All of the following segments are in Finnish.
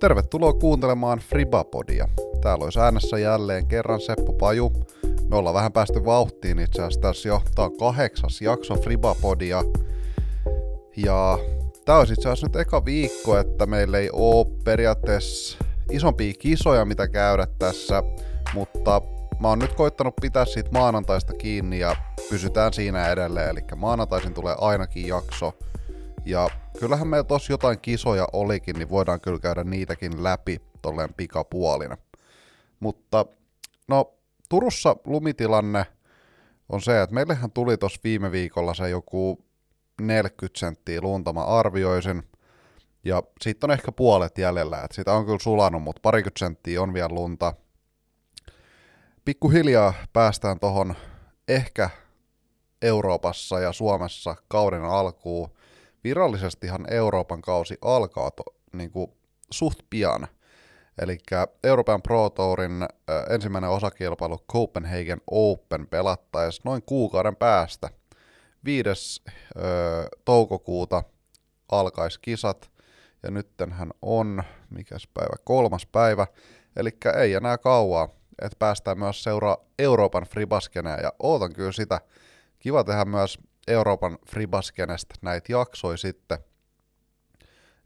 Tervetuloa kuuntelemaan Fribapodia. Täällä olisi äänessä jälleen kerran Seppo Paju. Me ollaan vähän päästy vauhtiin itse asiassa tässä jo. Tää on kahdeksas jakso Fribapodia. Ja tää olisi itse asiassa nyt eka viikko, että meillä ei oo periaatteessa isompia kisoja, mitä käydä tässä, mutta mä oon nyt koittanut pitää siitä maanantaista kiinni ja pysytään siinä edelleen, eli maanantaisin tulee ainakin jakso. Ja kyllähän meillä tos jotain kisoja olikin, niin voidaan kyllä käydä niitäkin läpi tolleen pikapuolina. Mutta no, Turussa lumitilanne on se, että meillähän tuli tos viime viikolla se joku 40 senttiä lunta, mä arvioisin. Ja siitä on ehkä puolet jäljellä, että sitä on kyllä sulanut, mutta parikymmentä senttiä on vielä lunta. Pikkuhiljaa päästään tohon ehkä Euroopassa ja Suomessa kauden alkuun. Virallisestihan Euroopan kausi alkaa to, niin kuin suht pian. Eli Euroopan Pro Tourin äh, ensimmäinen osakilpailu Copenhagen Open pelattaisi noin kuukauden päästä. 5. Äh, toukokuuta alkaisi kisat, ja nyttenhän on, mikäs päivä, kolmas päivä, eli ei enää kauaa, että päästään myös seuraa Euroopan fribaskeneja, ja ootan kyllä sitä. Kiva tehdä myös Euroopan fribaskenestä näitä jaksoja sitten.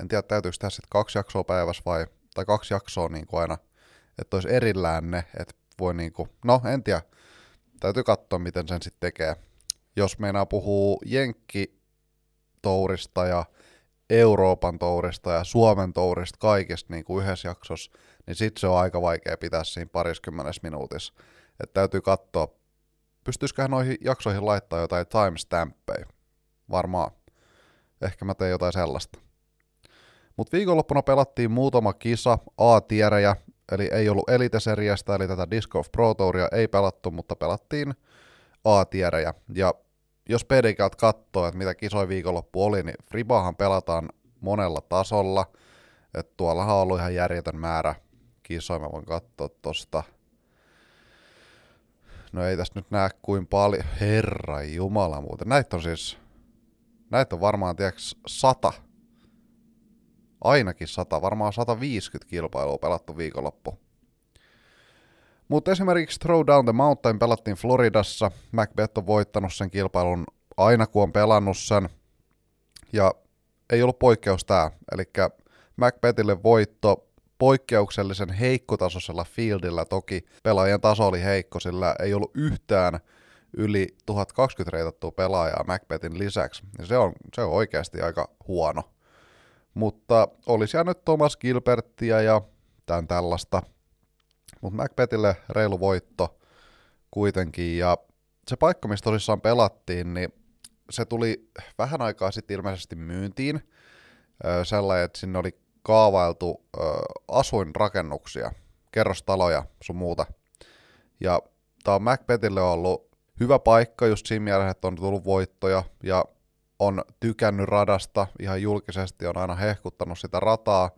En tiedä, täytyykö tehdä sitten kaksi jaksoa päivässä vai, tai kaksi jaksoa niin kuin aina, että olisi erillään ne, että voi niin kuin, no en tiedä, täytyy katsoa miten sen sitten tekee. Jos meinaa puhuu Jenkki tourista ja Euroopan tourista ja Suomen tourista kaikista niin kuin yhdessä jaksossa, niin sitten se on aika vaikea pitää siinä pariskymmenessä minuutissa. Että täytyy katsoa, pystyisiköhän noihin jaksoihin laittaa jotain timestampeja. Varmaan. Ehkä mä teen jotain sellaista. Mutta viikonloppuna pelattiin muutama kisa A-tierejä, eli ei ollut Elite-seriasta, eli tätä Disc of Pro Touria ei pelattu, mutta pelattiin A-tierejä. Ja jos PDKt katsoo, että mitä kisoja viikonloppu oli, niin Fribahan pelataan monella tasolla. Että tuollahan on ollut ihan järjetön määrä kisoja, mä voin katsoa tosta. No ei tässä nyt näe kuin paljon. Herra Jumala muuten. Näitä on siis, näitä on varmaan tiedäks sata. Ainakin sata, varmaan 150 kilpailua pelattu viikonloppu. Mutta esimerkiksi Throw Down the Mountain pelattiin Floridassa. Macbeth on voittanut sen kilpailun aina kun on pelannut sen. Ja ei ollut poikkeus tää. Eli Macbethille voitto poikkeuksellisen heikkotasoisella fieldillä. Toki pelaajien taso oli heikko, sillä ei ollut yhtään yli 1020 reitattua pelaajaa Macbethin lisäksi. Ja se on, se on oikeasti aika huono. Mutta olisi jäänyt Thomas Gilbertia ja tämän tällaista mutta Macbethille reilu voitto kuitenkin, ja se paikka, missä tosissaan pelattiin, niin se tuli vähän aikaa sitten ilmeisesti myyntiin, sellainen, että sinne oli kaavailtu asuinrakennuksia, kerrostaloja sun muuta. Ja tämä on Macbethille ollut hyvä paikka just siinä mielessä, että on tullut voittoja ja on tykännyt radasta ihan julkisesti, on aina hehkuttanut sitä rataa,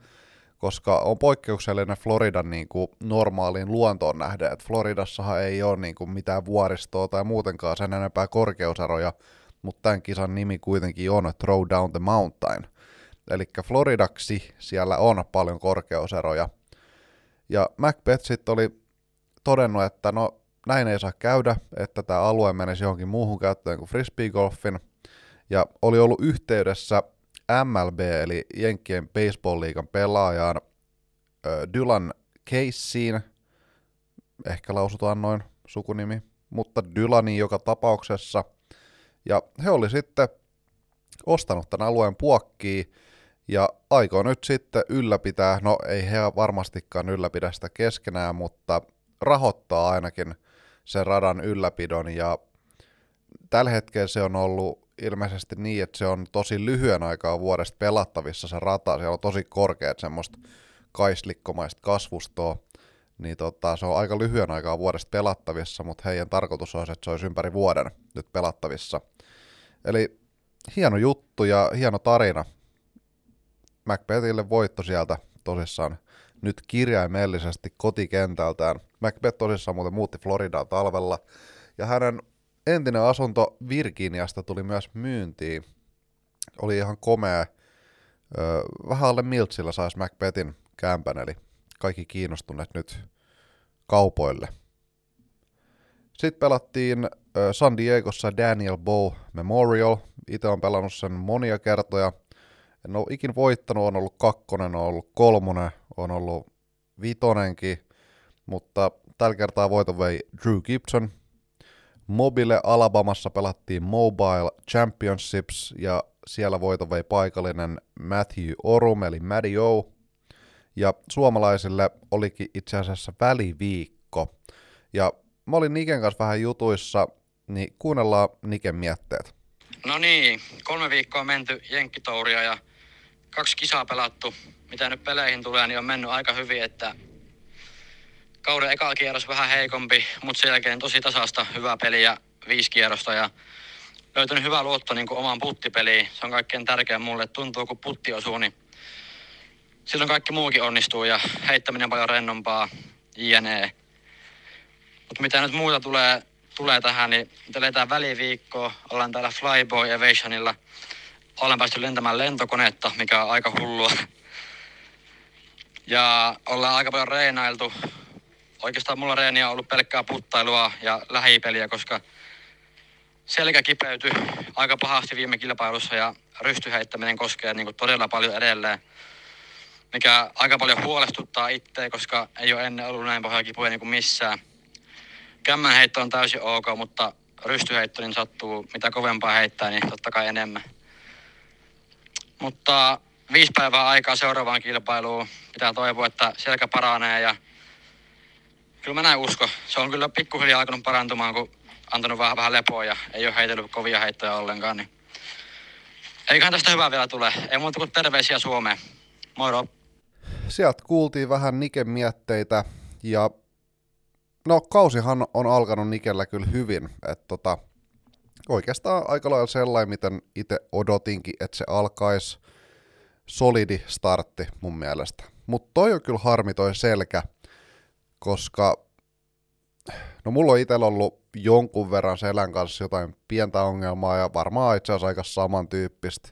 koska on poikkeuksellinen Floridan niin kuin normaaliin luontoon nähden, että Floridassahan ei ole niin kuin mitään vuoristoa tai muutenkaan sen enempää korkeusaroja, mutta tämän kisan nimi kuitenkin on Throw Down the Mountain. Eli Floridaksi siellä on paljon korkeuseroja. Ja Macbeth sitten oli todennut, että no näin ei saa käydä, että tämä alue menisi johonkin muuhun käyttöön kuin frisbeegolfin. Ja oli ollut yhteydessä MLB eli Jenkkien baseball-liigan pelaajaan Dylan Caseen, ehkä lausutaan noin sukunimi, mutta Dylanin joka tapauksessa. Ja he oli sitten ostanut tämän alueen puokkiin ja aikoo nyt sitten ylläpitää, no ei he varmastikaan ylläpidä sitä keskenään, mutta rahoittaa ainakin sen radan ylläpidon ja tällä hetkellä se on ollut ilmeisesti niin, että se on tosi lyhyen aikaa vuodesta pelattavissa se rata, siellä on tosi korkeat semmoista kaislikkomaista kasvustoa, niin tota, se on aika lyhyen aikaa vuodesta pelattavissa, mutta heidän tarkoitus olisi, että se olisi ympäri vuoden nyt pelattavissa. Eli hieno juttu ja hieno tarina. Macbethille voitto sieltä tosissaan nyt kirjaimellisesti kotikentältään. Macbeth tosissaan muuten muutti Floridaan talvella, ja hänen entinen asunto Virginiasta tuli myös myyntiin. Oli ihan komea. Öö, vähän alle miltsillä saisi Macbethin kämpän, eli kaikki kiinnostuneet nyt kaupoille. Sitten pelattiin San Diegossa Daniel Bow Memorial. Itse on pelannut sen monia kertoja. En ole ikin voittanut, on ollut kakkonen, on ollut kolmonen, on ollut vitonenkin, mutta tällä kertaa voiton vei Drew Gibson. Mobile Alabamassa pelattiin Mobile Championships ja siellä voiton vei paikallinen Matthew Orum eli Matty O. Ja suomalaisille olikin itse asiassa väliviikko. Ja mä olin Niken kanssa vähän jutuissa, niin kuunnellaan Niken mietteet. No niin, kolme viikkoa menty jenkkitouria ja kaksi kisaa pelattu. Mitä nyt peleihin tulee, niin on mennyt aika hyvin, että kauden eka kierros vähän heikompi, mutta sen jälkeen tosi tasasta hyvä peli ja viisi kierrosta ja löytänyt hyvä luotto niin omaan puttipeliin. Se on kaikkein tärkeä mulle. Tuntuu, kun putti osuu, niin silloin kaikki muukin onnistuu ja heittäminen paljon rennompaa, jne. Mutta mitä nyt muuta tulee, tulee tähän, niin eletään väliviikkoa. Ollaan täällä Flyboy Evasionilla. Olen päästy lentämään lentokonetta, mikä on aika hullua. Ja ollaan aika paljon reenailtu. Oikeastaan mulla reeniä on ollut pelkkää puttailua ja lähipeliä, koska selkä kipeytyi aika pahasti viime kilpailussa ja rystyheittäminen koskee niin todella paljon edelleen. Mikä aika paljon huolestuttaa itseä, koska ei ole ennen ollut näin pahoja kipuja niin kuin missään. Kämmänheitto on täysin ok, mutta rystyheitto niin sattuu mitä kovempaa heittää, niin totta kai enemmän. Mutta viisi päivää aikaa seuraavaan kilpailuun. Pitää toivoa, että selkä paranee ja kyllä mä näin usko. Se on kyllä pikkuhiljaa alkanut parantumaan, kun antanut vähän, vähän lepoa ja ei ole heitellyt kovia heittoja ollenkaan. Niin eiköhän tästä hyvää vielä tule. Ei muuta kuin terveisiä Suomeen. Moro! Sieltä kuultiin vähän Niken mietteitä ja no kausihan on alkanut Nikellä kyllä hyvin. Että tota, oikeastaan aika lailla sellainen, miten itse odotinkin, että se alkaisi solidi startti mun mielestä. Mutta toi on kyllä harmi toi selkä, koska no mulla on itsellä ollut jonkun verran selän kanssa jotain pientä ongelmaa ja varmaan itse asiassa aika samantyyppistä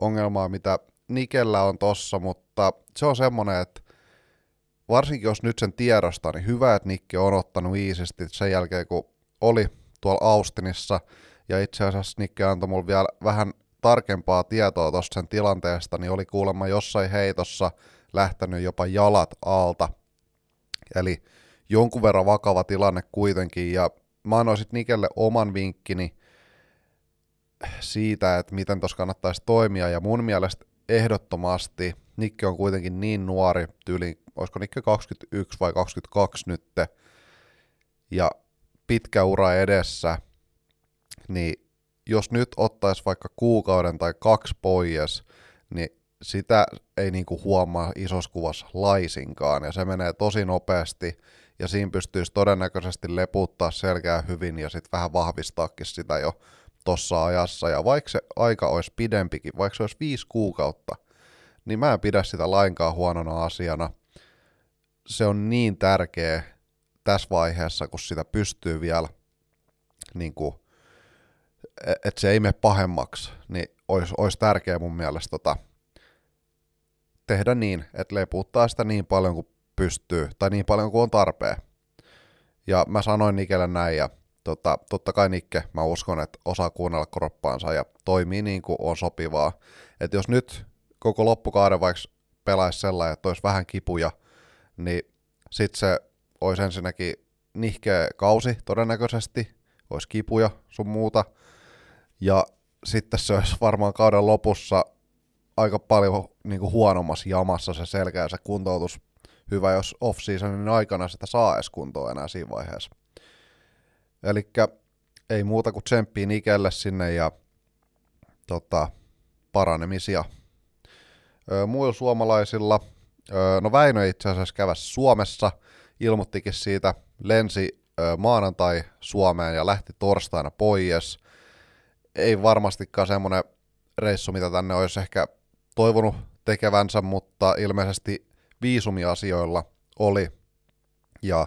ongelmaa, mitä Nikellä on tossa, mutta se on semmonen, että varsinkin jos nyt sen tiedostaa, niin hyvä, että Nikki on ottanut iisisti sen jälkeen, kun oli tuolla Austinissa, ja itse asiassa Nikki antoi mulle vielä vähän tarkempaa tietoa tuosta sen tilanteesta, niin oli kuulemma jossain heitossa lähtenyt jopa jalat alta. Eli jonkun verran vakava tilanne kuitenkin, ja mä annoin Nikelle oman vinkkini siitä, että miten tuossa kannattaisi toimia, ja mun mielestä ehdottomasti Nikke on kuitenkin niin nuori, tyyli, olisiko Nikke 21 vai 22 nytte, ja pitkä ura edessä, niin jos nyt ottaisi vaikka kuukauden tai kaksi pois, niin sitä ei niinku huomaa isossa kuvassa laisinkaan, ja se menee tosi nopeasti, ja siinä pystyisi todennäköisesti leputtaa selkää hyvin, ja sitten vähän vahvistaakin sitä jo tuossa ajassa, ja vaikka se aika olisi pidempikin, vaikka se olisi viisi kuukautta, niin mä en pidä sitä lainkaan huonona asiana. Se on niin tärkeä tässä vaiheessa, kun sitä pystyy vielä niin kuin, että se ei mene pahemmaksi, niin olisi, olisi tärkeää mun mielestä tota, tehdä niin, että leputtaa sitä niin paljon kuin pystyy, tai niin paljon kuin on tarpeen. Ja mä sanoin Nikelle näin, ja tota, totta kai Nikke, mä uskon, että osaa kuunnella kroppaansa ja toimii niin kuin on sopivaa. Että jos nyt koko loppukauden vaikka pelaisi sellainen, että olisi vähän kipuja, niin sitten se olisi ensinnäkin nihkeä kausi todennäköisesti, olisi kipuja sun muuta, ja sitten se olisi varmaan kauden lopussa aika paljon niin kuin huonommassa jamassa se selkä ja se kuntoutus hyvä, jos off-seasonin aikana sitä saa edes kuntoa enää siinä vaiheessa. Eli ei muuta kuin tsemppiä Nikelle sinne ja tota, paranemisia. Öö, muilla suomalaisilla, öö, no Väinö itse asiassa käväsi Suomessa, ilmoittikin siitä, lensi maanantai Suomeen ja lähti torstaina pois ei varmastikaan semmoinen reissu, mitä tänne olisi ehkä toivonut tekevänsä, mutta ilmeisesti viisumiasioilla oli ja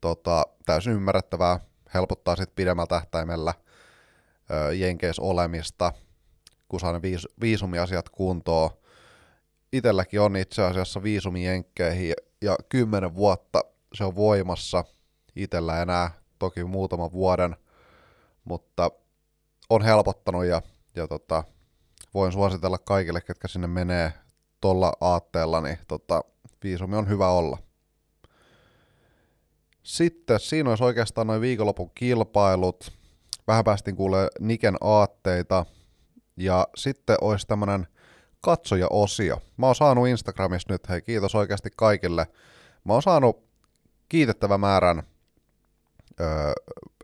tota, täysin ymmärrettävää, helpottaa sitten pidemmällä tähtäimellä Jenkeis olemista, kun saa ne viis, viisumiasiat kuntoon. Itelläkin on itse asiassa viisumi jenkkeihin ja kymmenen vuotta se on voimassa. Itellä enää toki muutaman vuoden, mutta on helpottanut ja, ja tota, voin suositella kaikille, ketkä sinne menee tuolla aatteella, niin tota, viisumi on hyvä olla. Sitten siinä olisi oikeastaan noin viikonlopun kilpailut. Vähän päästiin kuulee Niken aatteita. Ja sitten olisi tämmönen katsoja-osio. Mä oon saanut Instagramissa nyt, hei kiitos oikeasti kaikille. Mä oon saanut kiitettävä määrän öö,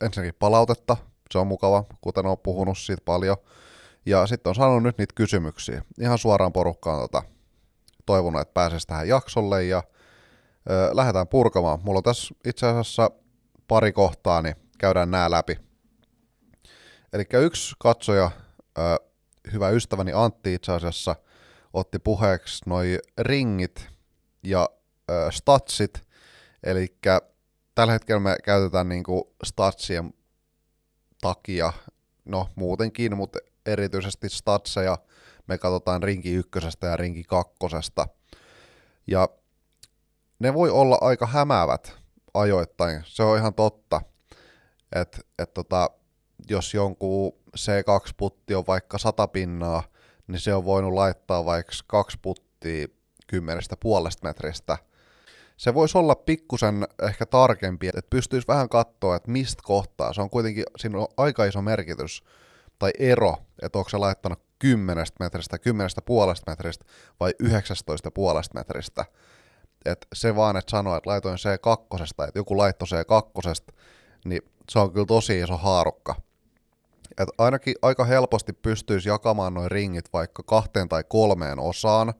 ensinnäkin palautetta, se on mukava, kuten on puhunut siitä paljon. Ja sitten on saanut nyt niitä kysymyksiä. Ihan suoraan porukkaan tota, toivonut, että pääsisi tähän jaksolle ja ö, lähdetään purkamaan. Mulla on tässä itse asiassa pari kohtaa, niin käydään nämä läpi. Eli yksi katsoja, ö, hyvä ystäväni Antti itse asiassa, otti puheeksi noi ringit ja ö, statsit, eli tällä hetkellä me käytetään niinku statsien takia, no muutenkin, mutta erityisesti statseja me katsotaan rinki ykkösestä ja rinki kakkosesta. Ja ne voi olla aika hämäävät ajoittain, se on ihan totta. Että et tota, jos jonkun C2-putti on vaikka 100 pinnaa, niin se on voinut laittaa vaikka kaksi puttia kymmenestä puolesta metristä. Se voisi olla pikkusen ehkä tarkempi, että pystyisi vähän katsoa, että mistä kohtaa. Se on kuitenkin, siinä on aika iso merkitys tai ero, että onko se laittanut 10 metristä, 10 puolesta metristä vai 19 puolesta metristä. Et se vaan, että sanoo, että laitoin C2, että joku laitto C2, niin se on kyllä tosi iso haarukka. Et ainakin aika helposti pystyisi jakamaan noin ringit vaikka kahteen tai kolmeen osaan.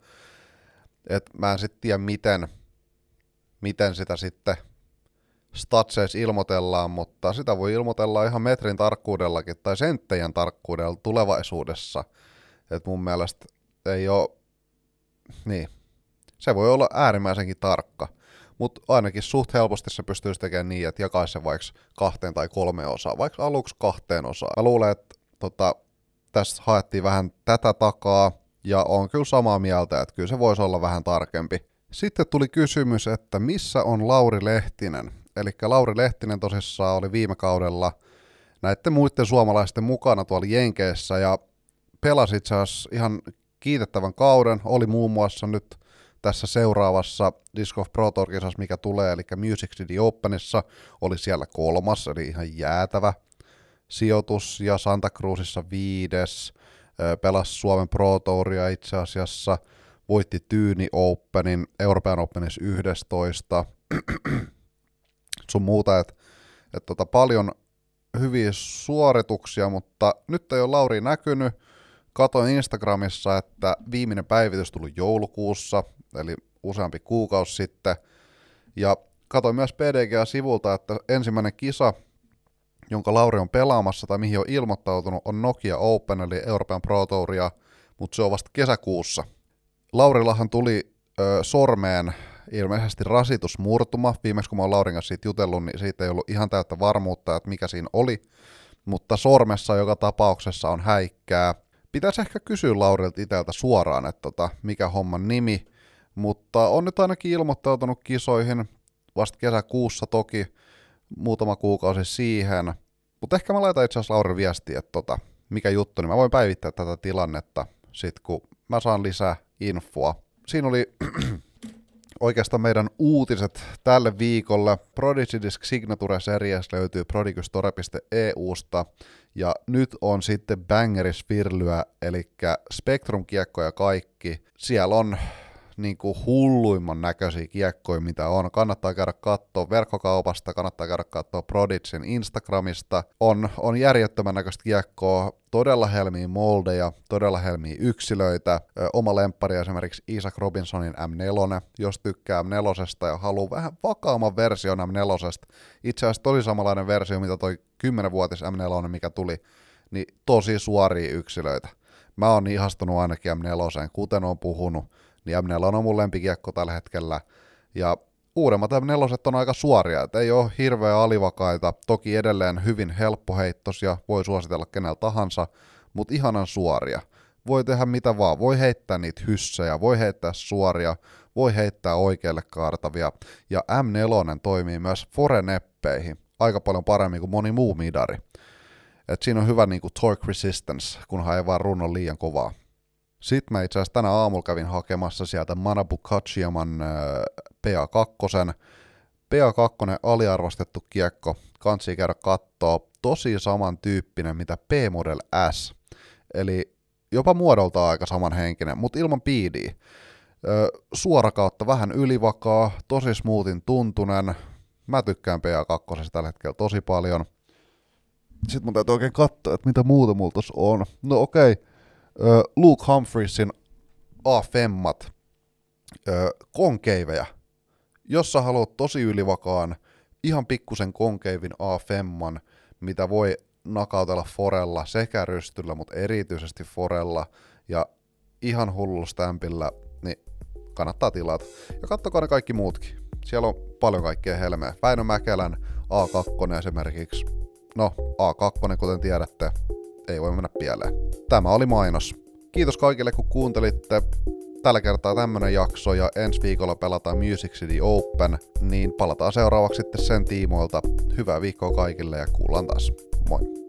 Et mä en sitten tiedä, miten, miten sitä sitten statseissa ilmoitellaan, mutta sitä voi ilmoitella ihan metrin tarkkuudellakin tai senttejän tarkkuudella tulevaisuudessa. Et mun mielestä ei ole, niin, se voi olla äärimmäisenkin tarkka, mutta ainakin suht helposti se pystyisi tekemään niin, että jakaisi se vaikka kahteen tai kolme osaa, vaikka aluksi kahteen osaan. Mä luulen, että tota, tässä haettiin vähän tätä takaa, ja on kyllä samaa mieltä, että kyllä se voisi olla vähän tarkempi. Sitten tuli kysymys, että missä on Lauri Lehtinen? Eli Lauri Lehtinen tosissaan oli viime kaudella näiden muiden suomalaisten mukana tuolla Jenkeissä ja pelasi itse asiassa ihan kiitettävän kauden. Oli muun muassa nyt tässä seuraavassa Disc of Pro mikä tulee, eli Music City Openissa, oli siellä kolmas, eli ihan jäätävä sijoitus, ja Santa Cruzissa viides, pelasi Suomen Pro Touria itse asiassa, voitti Tyyni Openin, Euroopan Openissa 11, sun muuta, että et tota, paljon hyviä suorituksia, mutta nyt ei ole Lauri näkynyt. Katoin Instagramissa, että viimeinen päivitys tuli joulukuussa, eli useampi kuukausi sitten. Ja katoin myös PDG-sivulta, että ensimmäinen kisa, jonka Lauri on pelaamassa tai mihin on ilmoittautunut, on Nokia Open, eli Euroopan Pro Touria, mutta se on vasta kesäkuussa. Laurillahan tuli ö, sormeen ilmeisesti rasitusmurtuma. Viimeksi kun mä oon Laurin kanssa siitä jutellut, niin siitä ei ollut ihan täyttä varmuutta, että mikä siinä oli. Mutta sormessa joka tapauksessa on häikkää. Pitäisi ehkä kysyä Laurilta itseltä suoraan, että tota, mikä homman nimi. Mutta on nyt ainakin ilmoittautunut kisoihin vasta kesäkuussa toki muutama kuukausi siihen. Mutta ehkä mä laitan itse asiassa Laurin viestiä, että tota, mikä juttu, niin mä voin päivittää tätä tilannetta sit kun mä saan lisää infoa. Siinä oli oikeastaan meidän uutiset tälle viikolle. Prodigy Disc Signature Series löytyy prodigystore.eusta ja nyt on sitten Bangeris Virlyä, eli Spectrum-kiekko kaikki. Siellä on niin kuin hulluimman näköisiä kiekkoja, mitä on. Kannattaa käydä katsoa verkkokaupasta, kannattaa käydä katsoa Prodigin Instagramista. On, on järjettömän näköistä kiekkoa, todella helmiä moldeja, todella helmiä yksilöitä. Ö, oma lemppari esimerkiksi Isaac Robinsonin M4, jos tykkää M4 ja haluaa vähän vakaamman version M4. Itse asiassa tosi samanlainen versio, mitä toi 10-vuotis M4, mikä tuli, niin tosi suoria yksilöitä. Mä oon ihastunut ainakin M4, kuten on puhunut niin M4 on mun lempikiekko tällä hetkellä, ja uudemmat M4 on aika suoria, että ei ole hirveä alivakaita, toki edelleen hyvin helppoheittosia, voi suositella kenellä tahansa, mutta ihanan suoria. voi tehdä mitä vaan. Voi heittää niitä hyssejä, voi heittää suoria, voi heittää oikealle kaartavia. Ja M4 toimii myös foreneppeihin aika paljon paremmin kuin moni muu midari. Et siinä on hyvä niinku torque resistance, kunhan ei vaan runnon liian kovaa. Sitten mä itse asiassa tänä aamulla kävin hakemassa sieltä Manabu Kachiaman äh, PA2. PA2 aliarvostettu kiekko, kansi käydä kattoo, tosi samantyyppinen mitä P-Model S. Eli jopa muodolta aika samanhenkinen, mutta ilman piidiä. Suora kautta vähän ylivakaa, tosi smoothin tuntunen. Mä tykkään PA2 tällä hetkellä tosi paljon. Sitten mun täytyy oikein katsoa, että mitä muuta mulla on. No okei, okay. Luke Humphreysin A-femmat, konkeivejä. Jos sä haluat tosi ylivakaan, ihan pikkusen konkeivin A-femman, mitä voi nakautella forella sekä rystyllä, mutta erityisesti forella ja ihan hullu stämpillä, niin kannattaa tilata. Ja kattokaa ne kaikki muutkin. Siellä on paljon kaikkea helmeä. Väinö Mäkelän A2 esimerkiksi. No, A2, kuten tiedätte, ei voi mennä pieleen. Tämä oli mainos. Kiitos kaikille, kun kuuntelitte. Tällä kertaa tämmönen jakso ja ensi viikolla pelataan Music City Open, niin palataan seuraavaksi sitten sen tiimoilta. Hyvää viikkoa kaikille ja kuullaan taas. Moi!